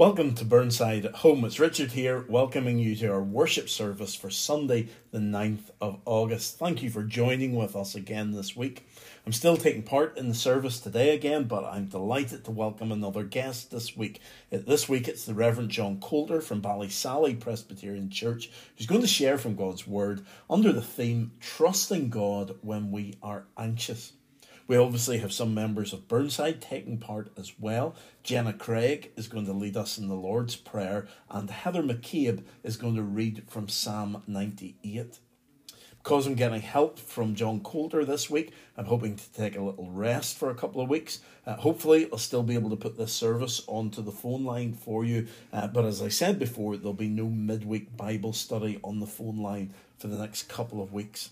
Welcome to Burnside at Home. It's Richard here, welcoming you to our worship service for Sunday, the 9th of August. Thank you for joining with us again this week. I'm still taking part in the service today again, but I'm delighted to welcome another guest this week. Uh, this week it's the Reverend John Coulter from Ballysally Presbyterian Church, who's going to share from God's Word under the theme Trusting God When We Are Anxious. We obviously have some members of Burnside taking part as well. Jenna Craig is going to lead us in the Lord's Prayer, and Heather McCabe is going to read from Psalm 98. Because I'm getting help from John Coulter this week, I'm hoping to take a little rest for a couple of weeks. Uh, hopefully, I'll still be able to put this service onto the phone line for you. Uh, but as I said before, there'll be no midweek Bible study on the phone line for the next couple of weeks.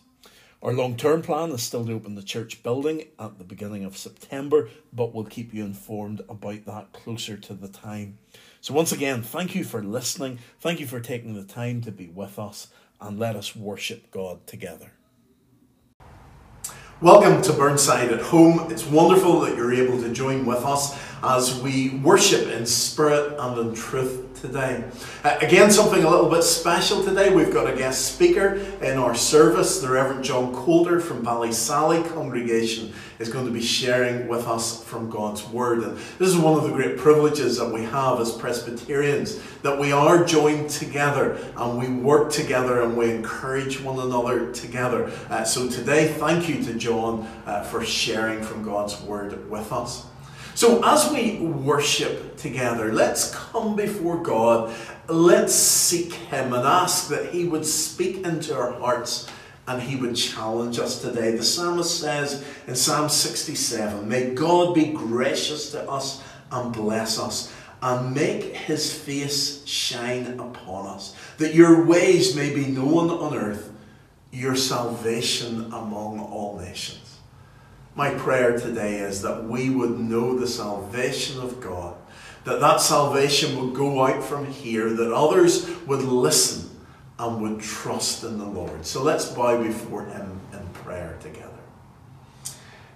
Our long term plan is still to open the church building at the beginning of September, but we'll keep you informed about that closer to the time. So, once again, thank you for listening. Thank you for taking the time to be with us, and let us worship God together. Welcome to Burnside at Home. It's wonderful that you're able to join with us as we worship in spirit and in truth today. Uh, again, something a little bit special today. We've got a guest speaker in our service. The Reverend John Coulter from Ballysally congregation is going to be sharing with us from God's Word. And this is one of the great privileges that we have as Presbyterians, that we are joined together and we work together and we encourage one another together. Uh, so today, thank you to John uh, for sharing from God's Word with us. So, as we worship together, let's come before God, let's seek Him and ask that He would speak into our hearts and He would challenge us today. The psalmist says in Psalm 67 May God be gracious to us and bless us and make his face shine upon us, that your ways may be known on earth, your salvation among all nations. My prayer today is that we would know the salvation of God, that that salvation would go out from here, that others would listen and would trust in the Lord. So let's bow before Him in prayer together.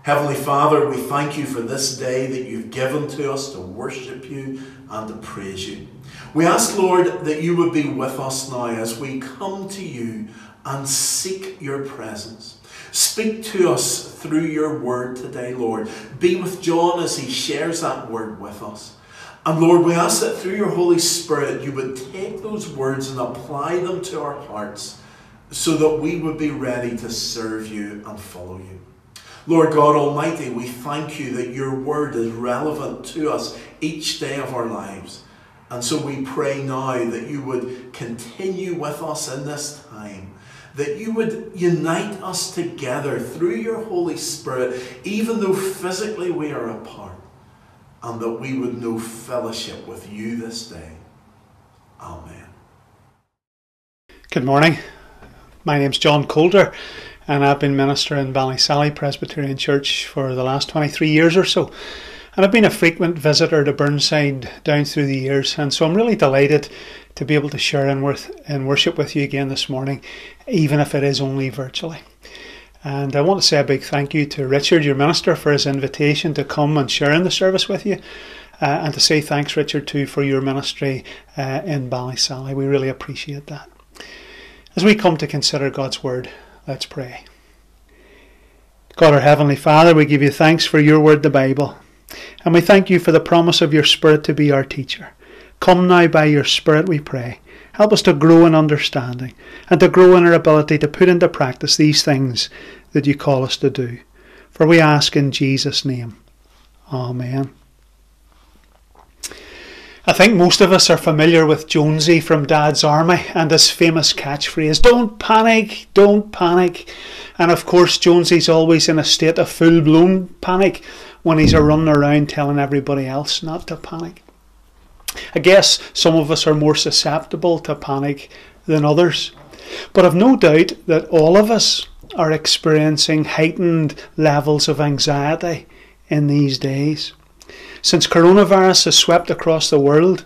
Heavenly Father, we thank you for this day that you've given to us to worship you and to praise you. We ask, Lord, that you would be with us now as we come to you and seek your presence. Speak to us through your word today, Lord. Be with John as he shares that word with us. And Lord, we ask that through your Holy Spirit, you would take those words and apply them to our hearts so that we would be ready to serve you and follow you. Lord God Almighty, we thank you that your word is relevant to us each day of our lives. And so we pray now that you would continue with us in this time that you would unite us together through your Holy Spirit, even though physically we are apart, and that we would know fellowship with you this day. Amen. Good morning. My name's John Coulter, and I've been minister in Ballysally Presbyterian Church for the last 23 years or so. And I've been a frequent visitor to Burnside down through the years, and so I'm really delighted to be able to share in, worth, in worship with you again this morning, even if it is only virtually. And I want to say a big thank you to Richard, your minister, for his invitation to come and share in the service with you. Uh, and to say thanks, Richard, too, for your ministry uh, in Ballysally. We really appreciate that. As we come to consider God's Word, let's pray. God, our Heavenly Father, we give you thanks for your Word, the Bible. And we thank you for the promise of your Spirit to be our teacher. Come now by your Spirit, we pray. Help us to grow in understanding and to grow in our ability to put into practice these things that you call us to do. For we ask in Jesus' name. Amen. I think most of us are familiar with Jonesy from Dad's Army and his famous catchphrase, Don't panic, don't panic. And of course, Jonesy's always in a state of full blown panic when he's a running around telling everybody else not to panic. I guess some of us are more susceptible to panic than others. But I've no doubt that all of us are experiencing heightened levels of anxiety in these days. Since coronavirus has swept across the world,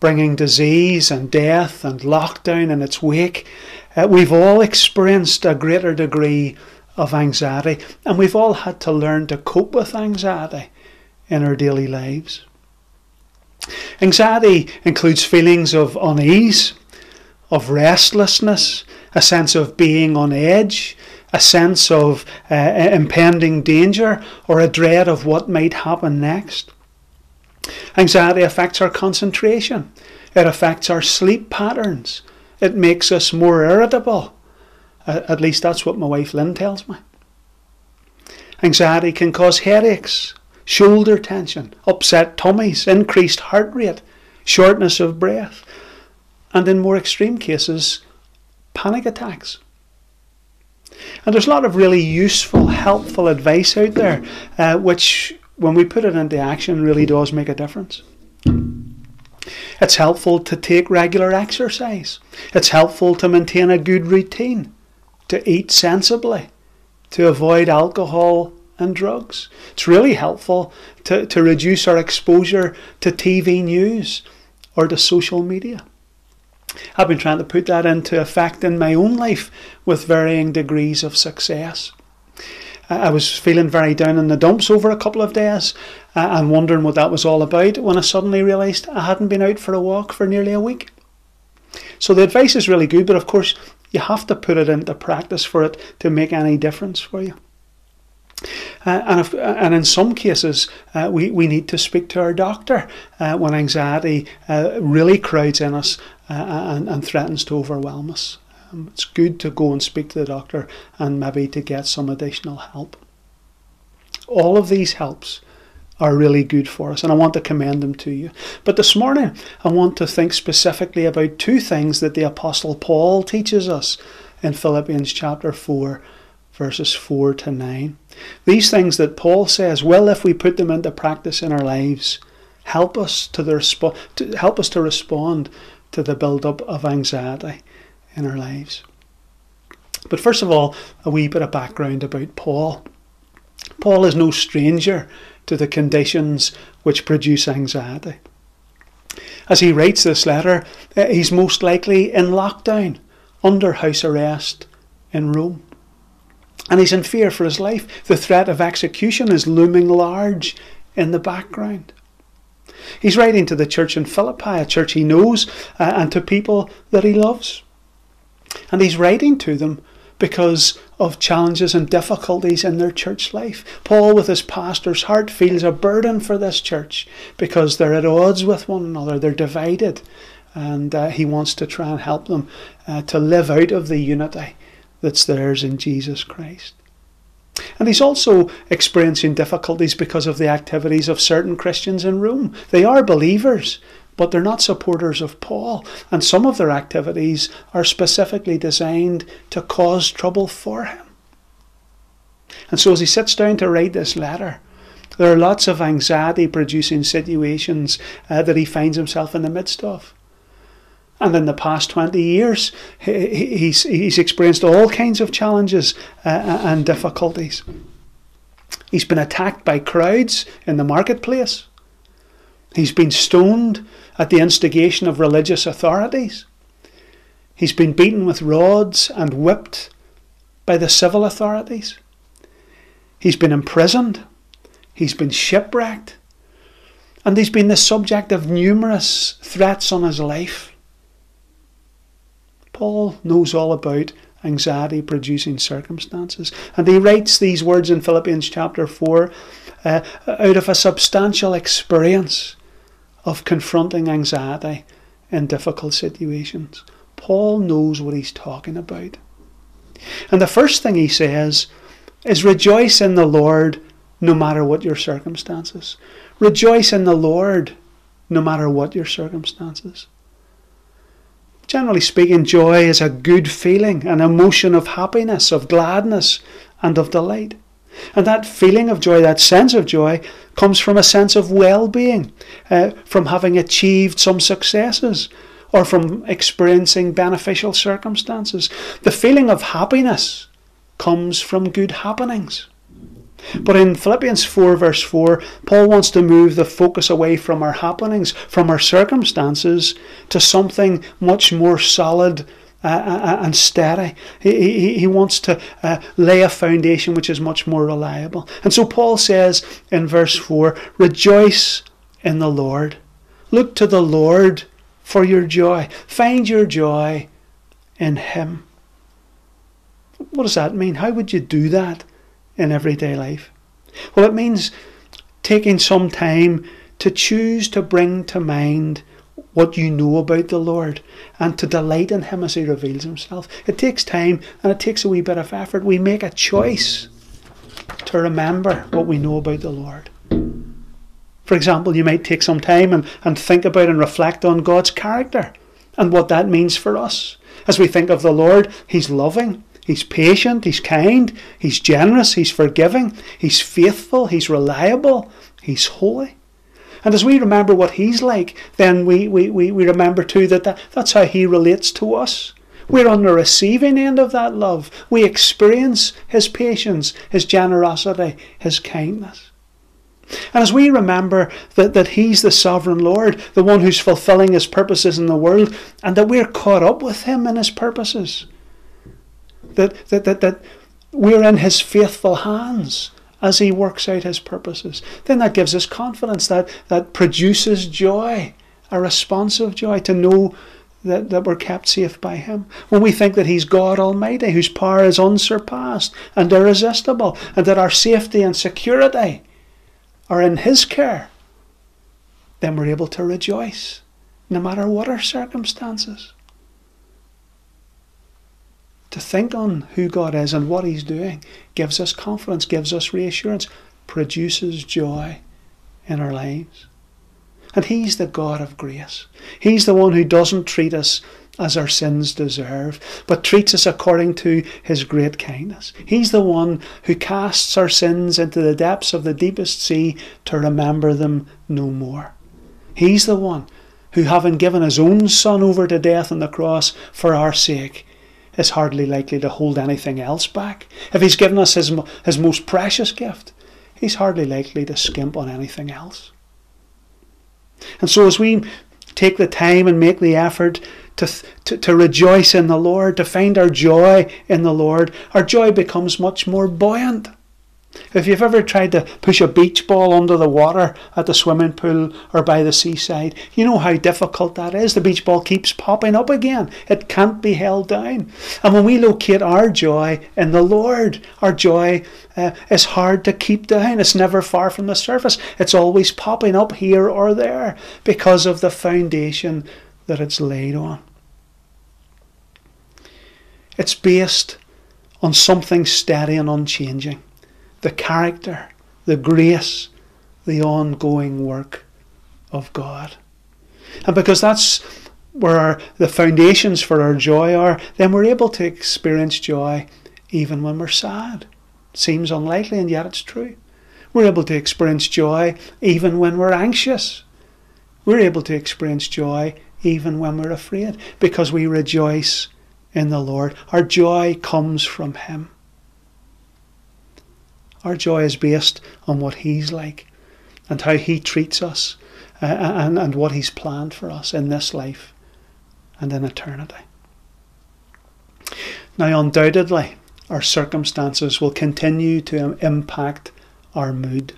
bringing disease and death and lockdown in its wake, uh, we've all experienced a greater degree of anxiety, and we've all had to learn to cope with anxiety in our daily lives. Anxiety includes feelings of unease, of restlessness, a sense of being on edge, a sense of uh, impending danger, or a dread of what might happen next. Anxiety affects our concentration, it affects our sleep patterns, it makes us more irritable. At least that's what my wife Lynn tells me. Anxiety can cause headaches, shoulder tension, upset tummies, increased heart rate, shortness of breath, and in more extreme cases, panic attacks. And there's a lot of really useful, helpful advice out there, uh, which, when we put it into action, really does make a difference. It's helpful to take regular exercise. It's helpful to maintain a good routine, to eat sensibly, to avoid alcohol and drugs. It's really helpful to, to reduce our exposure to TV news or to social media. I've been trying to put that into effect in my own life with varying degrees of success. I was feeling very down in the dumps over a couple of days uh, and wondering what that was all about when I suddenly realised I hadn't been out for a walk for nearly a week. So the advice is really good, but of course, you have to put it into practice for it to make any difference for you. Uh, and, if, and in some cases, uh, we, we need to speak to our doctor uh, when anxiety uh, really crowds in us uh, and, and threatens to overwhelm us. Um, it's good to go and speak to the doctor and maybe to get some additional help. All of these helps are really good for us, and I want to commend them to you. But this morning, I want to think specifically about two things that the Apostle Paul teaches us in Philippians chapter 4 verses 4 to 9. These things that Paul says will, if we put them into practice in our lives, help us to, the respo- to help us to respond to the build-up of anxiety in our lives. But first of all, a wee bit of background about Paul. Paul is no stranger to the conditions which produce anxiety. As he writes this letter, eh, he's most likely in lockdown, under house arrest in Rome and he's in fear for his life. The threat of execution is looming large in the background. He's writing to the church in Philippi, a church he knows, uh, and to people that he loves. And he's writing to them because of challenges and difficulties in their church life. Paul, with his pastor's heart, feels a burden for this church because they're at odds with one another, they're divided, and uh, he wants to try and help them uh, to live out of the unity that's theirs in Jesus Christ. And he's also experiencing difficulties because of the activities of certain Christians in Rome. They are believers, but they're not supporters of Paul, and some of their activities are specifically designed to cause trouble for him. And so, as he sits down to write this letter, there are lots of anxiety producing situations uh, that he finds himself in the midst of. And in the past 20 years, he's, he's experienced all kinds of challenges uh, and difficulties. He's been attacked by crowds in the marketplace. He's been stoned at the instigation of religious authorities. He's been beaten with rods and whipped by the civil authorities. He's been imprisoned. He's been shipwrecked. And he's been the subject of numerous threats on his life. Paul knows all about anxiety producing circumstances. And he writes these words in Philippians chapter 4 uh, out of a substantial experience of confronting anxiety in difficult situations. Paul knows what he's talking about. And the first thing he says is rejoice in the Lord no matter what your circumstances. Rejoice in the Lord no matter what your circumstances. Generally speaking, joy is a good feeling, an emotion of happiness, of gladness, and of delight. And that feeling of joy, that sense of joy, comes from a sense of well being, uh, from having achieved some successes, or from experiencing beneficial circumstances. The feeling of happiness comes from good happenings. But in Philippians 4, verse 4, Paul wants to move the focus away from our happenings, from our circumstances, to something much more solid uh, and steady. He, he, he wants to uh, lay a foundation which is much more reliable. And so Paul says in verse 4 Rejoice in the Lord. Look to the Lord for your joy. Find your joy in Him. What does that mean? How would you do that in everyday life? Well, it means taking some time to choose to bring to mind what you know about the Lord and to delight in Him as He reveals Himself. It takes time and it takes a wee bit of effort. We make a choice to remember what we know about the Lord. For example, you might take some time and, and think about and reflect on God's character and what that means for us. As we think of the Lord, He's loving, He's patient, He's kind, He's generous, He's forgiving, He's faithful, He's reliable, He's holy. And as we remember what He's like, then we, we, we, we remember too that, that that's how He relates to us. We're on the receiving end of that love. We experience His patience, His generosity, His kindness. And as we remember that, that He's the sovereign Lord, the one who's fulfilling His purposes in the world, and that we're caught up with Him in His purposes, that, that, that, that we're in His faithful hands as He works out His purposes, then that gives us confidence, that, that produces joy, a responsive joy to know that, that we're kept safe by Him. When we think that He's God Almighty, whose power is unsurpassed and irresistible, and that our safety and security are in His care, then we're able to rejoice no matter what our circumstances. To think on who God is and what He's doing gives us confidence, gives us reassurance, produces joy in our lives. And He's the God of grace. He's the one who doesn't treat us as our sins deserve, but treats us according to his great kindness. He's the one who casts our sins into the depths of the deepest sea to remember them no more. He's the one who, having given his own Son over to death on the cross for our sake, is hardly likely to hold anything else back. If he's given us his, his most precious gift, he's hardly likely to skimp on anything else. And so, as we take the time and make the effort to, to, to rejoice in the Lord, to find our joy in the Lord, our joy becomes much more buoyant. If you've ever tried to push a beach ball under the water at the swimming pool or by the seaside, you know how difficult that is. The beach ball keeps popping up again, it can't be held down. And when we locate our joy in the Lord, our joy uh, is hard to keep down. It's never far from the surface, it's always popping up here or there because of the foundation that it's laid on. It's based on something steady and unchanging the character, the grace, the ongoing work of God. And because that's where our, the foundations for our joy are, then we're able to experience joy even when we're sad. Seems unlikely, and yet it's true. We're able to experience joy even when we're anxious. We're able to experience joy even when we're afraid because we rejoice in the Lord. Our joy comes from Him. Our joy is based on what He's like and how He treats us uh, and, and what He's planned for us in this life and in eternity. Now, undoubtedly, our circumstances will continue to impact our mood.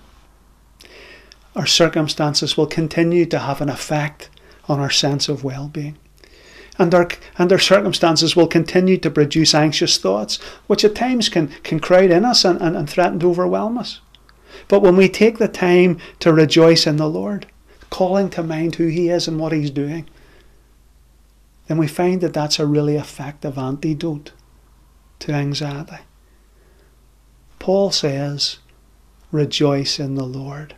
Our circumstances will continue to have an effect on our sense of well being. And our, and our circumstances will continue to produce anxious thoughts, which at times can, can crowd in us and, and, and threaten to overwhelm us. But when we take the time to rejoice in the Lord, calling to mind who He is and what He's doing, then we find that that's a really effective antidote to anxiety. Paul says, Rejoice in the Lord.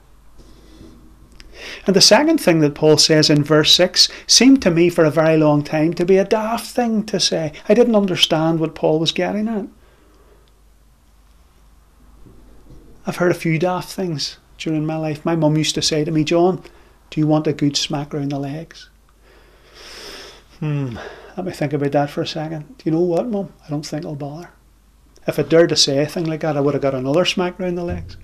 And the second thing that Paul says in verse 6 seemed to me for a very long time to be a daft thing to say. I didn't understand what Paul was getting at. I've heard a few daft things during my life. My mum used to say to me, John, do you want a good smack round the legs? Hmm, let me think about that for a second. Do you know what, mum? I don't think I'll bother. If I dared to say a thing like that, I would have got another smack round the legs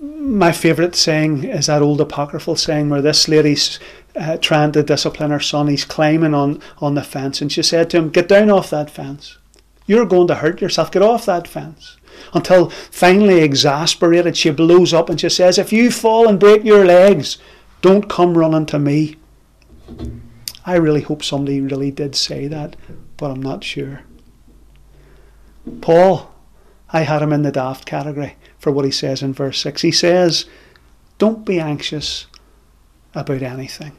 my favourite saying is that old apocryphal saying where this lady's uh, trying to discipline her son. He's climbing on, on the fence, and she said to him, Get down off that fence. You're going to hurt yourself. Get off that fence. Until finally, exasperated, she blows up and she says, If you fall and break your legs, Don't come running to me. I really hope somebody really did say that, but I'm not sure. Paul, I had him in the daft category for what he says in verse 6. He says, Don't be anxious about anything.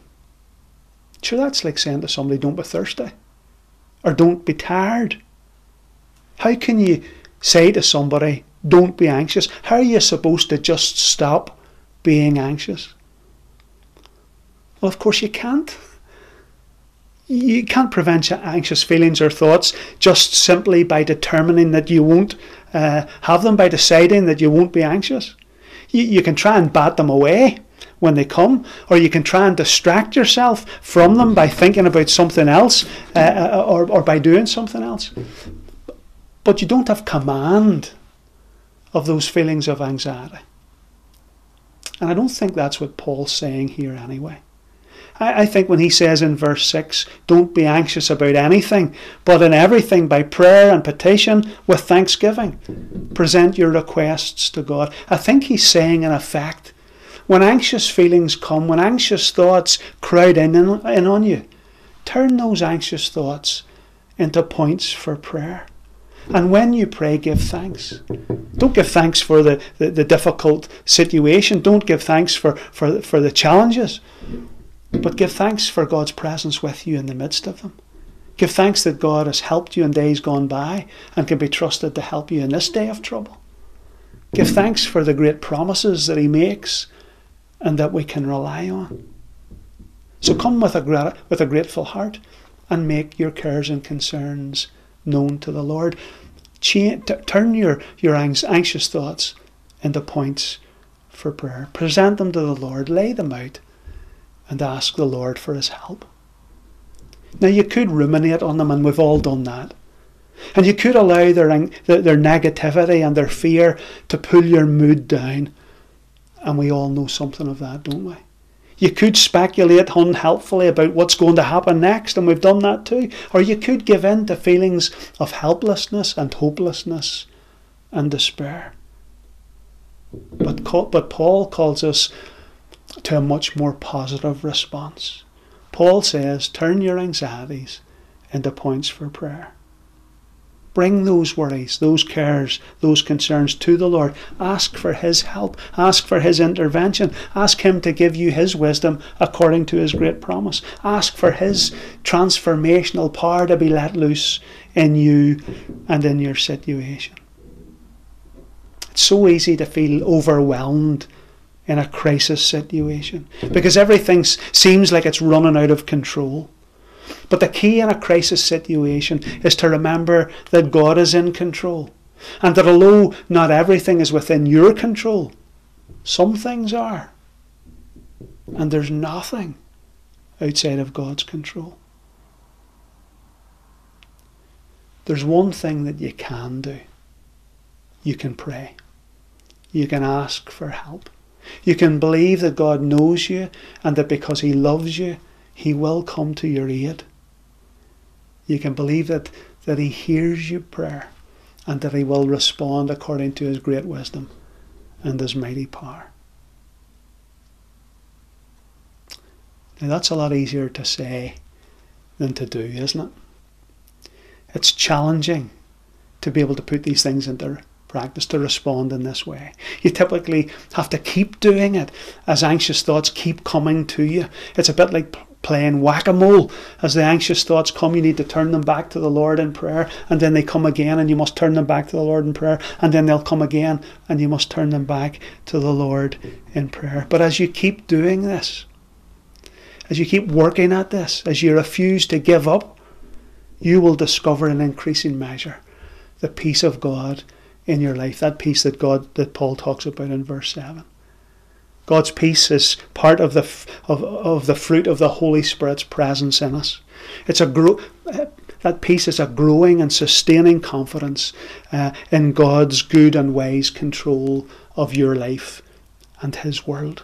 Sure, that's like saying to somebody, Don't be thirsty or don't be tired. How can you say to somebody, Don't be anxious? How are you supposed to just stop being anxious? Well, of course, you can't. You can't prevent your anxious feelings or thoughts just simply by determining that you won't uh, have them, by deciding that you won't be anxious. You, you can try and bat them away when they come, or you can try and distract yourself from them by thinking about something else uh, uh or, or by doing something else. But you don't have command of those feelings of anxiety. And I don't think that's what Paul's saying here anyway. I, I think when he says in verse 6, don't be anxious about anything, but in everything by prayer and petition with thanksgiving, present your requests to God. I think he's saying, in effect, when anxious feelings come, when anxious thoughts crowd in, in, on you, turn those anxious thoughts into points for prayer. And when you pray, give thanks. Don't give thanks for the, the, the, difficult situation. Don't give thanks for, for, for the challenges. But give thanks for God's presence with you in the midst of them. Give thanks that God has helped you in days gone by and can be trusted to help you in this day of trouble. Give thanks for the great promises that He makes and that we can rely on. So come with a, with a grateful heart and make your cares and concerns known to the Lord. Ch- turn your, your anxious thoughts into points for prayer. Present them to the Lord, lay them out and ask the Lord for his help. Now, you could ruminate on them, and we've all done that. And you could allow their, their negativity and their fear to pull your mood down. And we all know something of that, don't we? You could speculate unhelpfully about what's going to happen next, and we've done that too. Or you could give in to feelings of helplessness and hopelessness and despair. But, but Paul calls us to a much more positive response. Paul says, turn your anxieties into points for prayer. Bring those worries, those cares, those concerns to the Lord. Ask for His help. Ask for His intervention. Ask Him to give you His wisdom according to His great promise. Ask for His transformational power to be let loose in you and in your situation. It's so easy to feel overwhelmed in a crisis situation because everything seems like it's running out of control. But the key in a crisis situation is to remember that God is in control and that although not everything is within your control, some things are. And there's nothing outside of God's control. There's one thing that you can do you can pray, you can ask for help. You can believe that God knows you and that because He loves you, He will come to your aid. You can believe that, that He hears your prayer and that He will respond according to His great wisdom and His mighty power. Now, that's a lot easier to say than to do, isn't it? It's challenging to be able to put these things into practice to respond in this way. You typically have to keep doing it as anxious thoughts keep coming to you. It's a bit like playing whack a mole. As the anxious thoughts come, you need to turn them back to the Lord in prayer, and then they come again, and you must turn them back to the Lord in prayer, and then they'll come again, and you must turn them back to the Lord in prayer. But as you keep doing this, as you keep working at this, as you refuse to give up, you will discover in increasing measure the peace of God in your life, that peace that God that Paul talks about in verse 7. God's peace is part of the of, of the fruit of the Holy Spirit's presence in us. It's a grow, that peace is a growing and sustaining confidence uh, in God's good and wise control of your life and His world.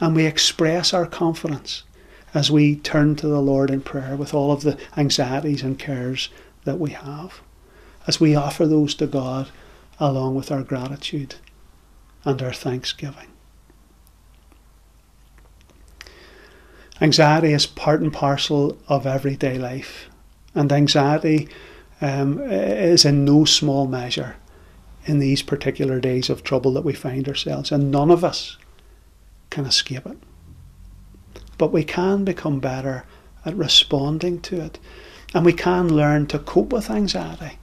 And we express our confidence as we turn to the Lord in prayer with all of the anxieties and cares that we have. As we offer those to God along with our gratitude and our thanksgiving. Anxiety is part and parcel of everyday life, and anxiety um, is in no small measure in these particular days of trouble that we find ourselves, and none of us can escape it. But we can become better at responding to it, and we can learn to cope with anxiety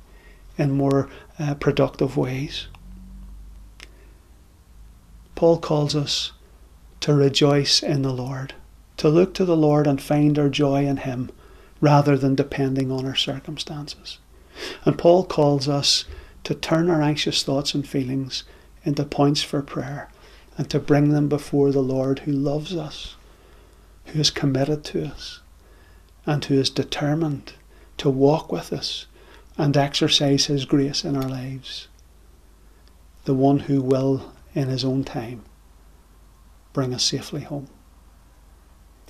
in more uh, productive ways. Paul calls us to rejoice in the Lord, to look to the Lord and find our joy in Him rather than depending on our circumstances. And Paul calls us to turn our anxious thoughts and feelings into points for prayer and to bring them before the Lord who loves us, who is committed to us, and who is determined to walk with us and exercise His grace in our lives. The one who will, in His own time, bring us safely home.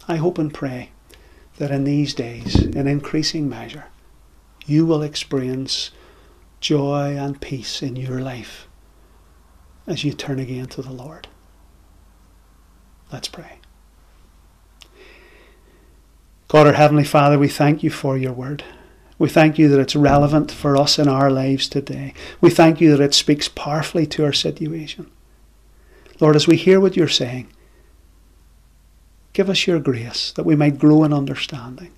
I hope and pray that in these days, in increasing measure, you will experience joy and peace in your life as you turn again to the Lord. Let's pray. God, our Heavenly Father, we thank you for your word. We thank you that it's relevant for us in our lives today. We thank you that it speaks powerfully to our situation. Lord, as we hear what you're saying, give us your grace that we might grow in understanding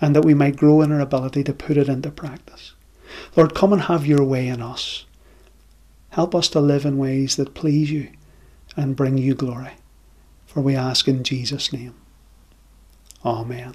and that we might grow in our ability to put it into practice. Lord, come and have your way in us. Help us to live in ways that please you and bring you glory. For we ask in Jesus' name. Amen.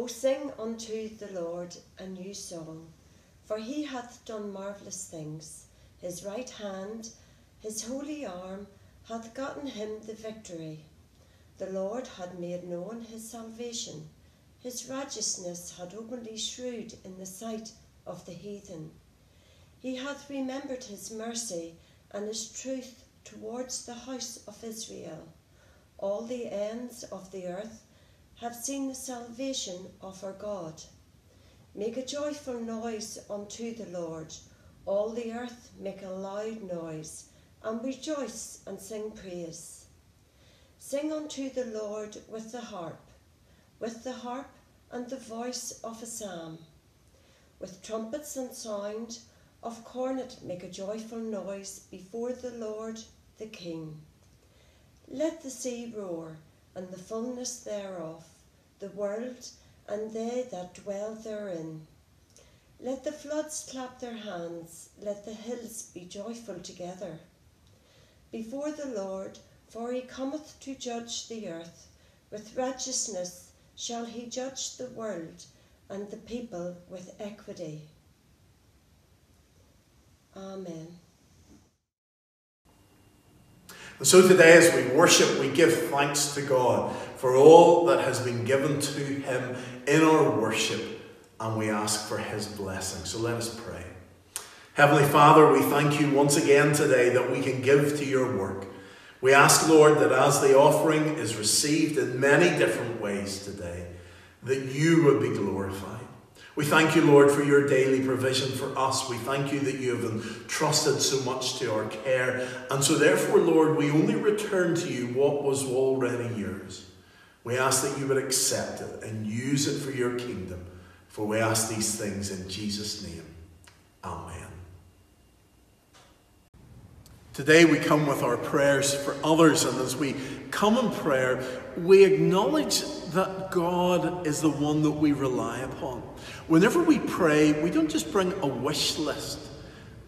O sing unto the Lord a new song, for he hath done marvellous things. His right hand, his holy arm, hath gotten him the victory. The Lord had made known his salvation. His righteousness had openly shewed in the sight of the heathen. He hath remembered his mercy and his truth towards the house of Israel. All the ends of the earth have seen the salvation of our God. Make a joyful noise unto the Lord. All the earth make a loud noise and rejoice and sing praise. Sing unto the Lord with the harp, with the harp and the voice of a psalm. With trumpets and sound of cornet make a joyful noise before the Lord the King. Let the sea roar, and the fullness thereof, the world and they that dwell therein. Let the floods clap their hands, let the hills be joyful together before the Lord, for he cometh to judge the earth. With righteousness shall he judge the world and the people with equity. Amen. And so today, as we worship, we give thanks to God for all that has been given to Him in our worship, and we ask for His blessing. So let us pray. Heavenly Father, we thank you once again today that we can give to your work. We ask, Lord, that as the offering is received in many different ways today, that you would be glorified. We thank you, Lord, for your daily provision for us. We thank you that you have entrusted so much to our care. And so, therefore, Lord, we only return to you what was already yours. We ask that you would accept it and use it for your kingdom. For we ask these things in Jesus' name. Amen. Today we come with our prayers for others, and as we come in prayer, we acknowledge that God is the one that we rely upon. Whenever we pray, we don't just bring a wish list,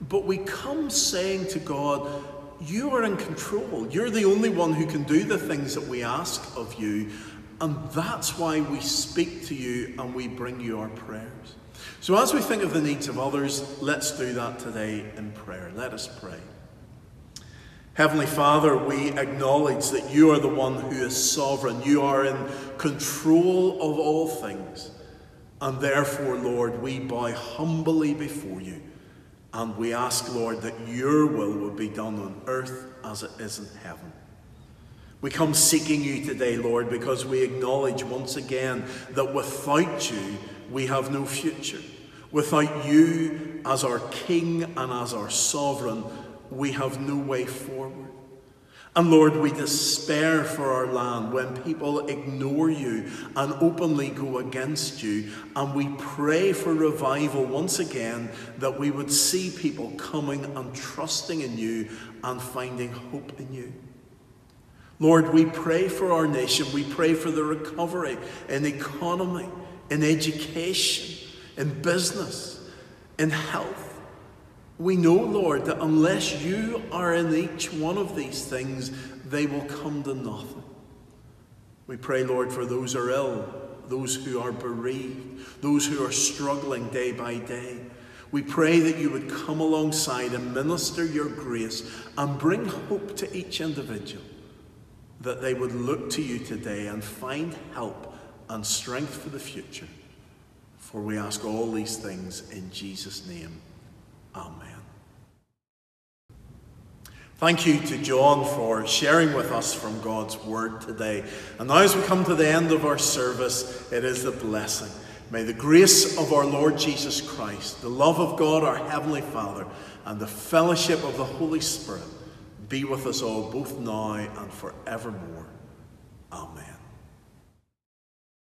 but we come saying to God, You are in control. You're the only one who can do the things that we ask of you, and that's why we speak to you and we bring you our prayers. So, as we think of the needs of others, let's do that today in prayer. Let us pray. Heavenly Father, we acknowledge that you are the one who is sovereign. You are in control of all things. And therefore, Lord, we bow humbly before you. And we ask, Lord, that your will will be done on earth as it is in heaven. We come seeking you today, Lord, because we acknowledge once again that without you, we have no future. Without you as our King and as our sovereign, we have no way forward. And Lord, we despair for our land when people ignore you and openly go against you. And we pray for revival once again that we would see people coming and trusting in you and finding hope in you. Lord, we pray for our nation. We pray for the recovery in economy, in education, in business, in health. We know, Lord, that unless you are in each one of these things, they will come to nothing. We pray, Lord, for those who are ill, those who are bereaved, those who are struggling day by day. We pray that you would come alongside and minister your grace and bring hope to each individual that they would look to you today and find help and strength for the future. For we ask all these things in Jesus' name. Amen. Thank you to John for sharing with us from God's Word today. And now, as we come to the end of our service, it is the blessing. May the grace of our Lord Jesus Christ, the love of God, our Heavenly Father, and the fellowship of the Holy Spirit be with us all, both now and forevermore. Amen.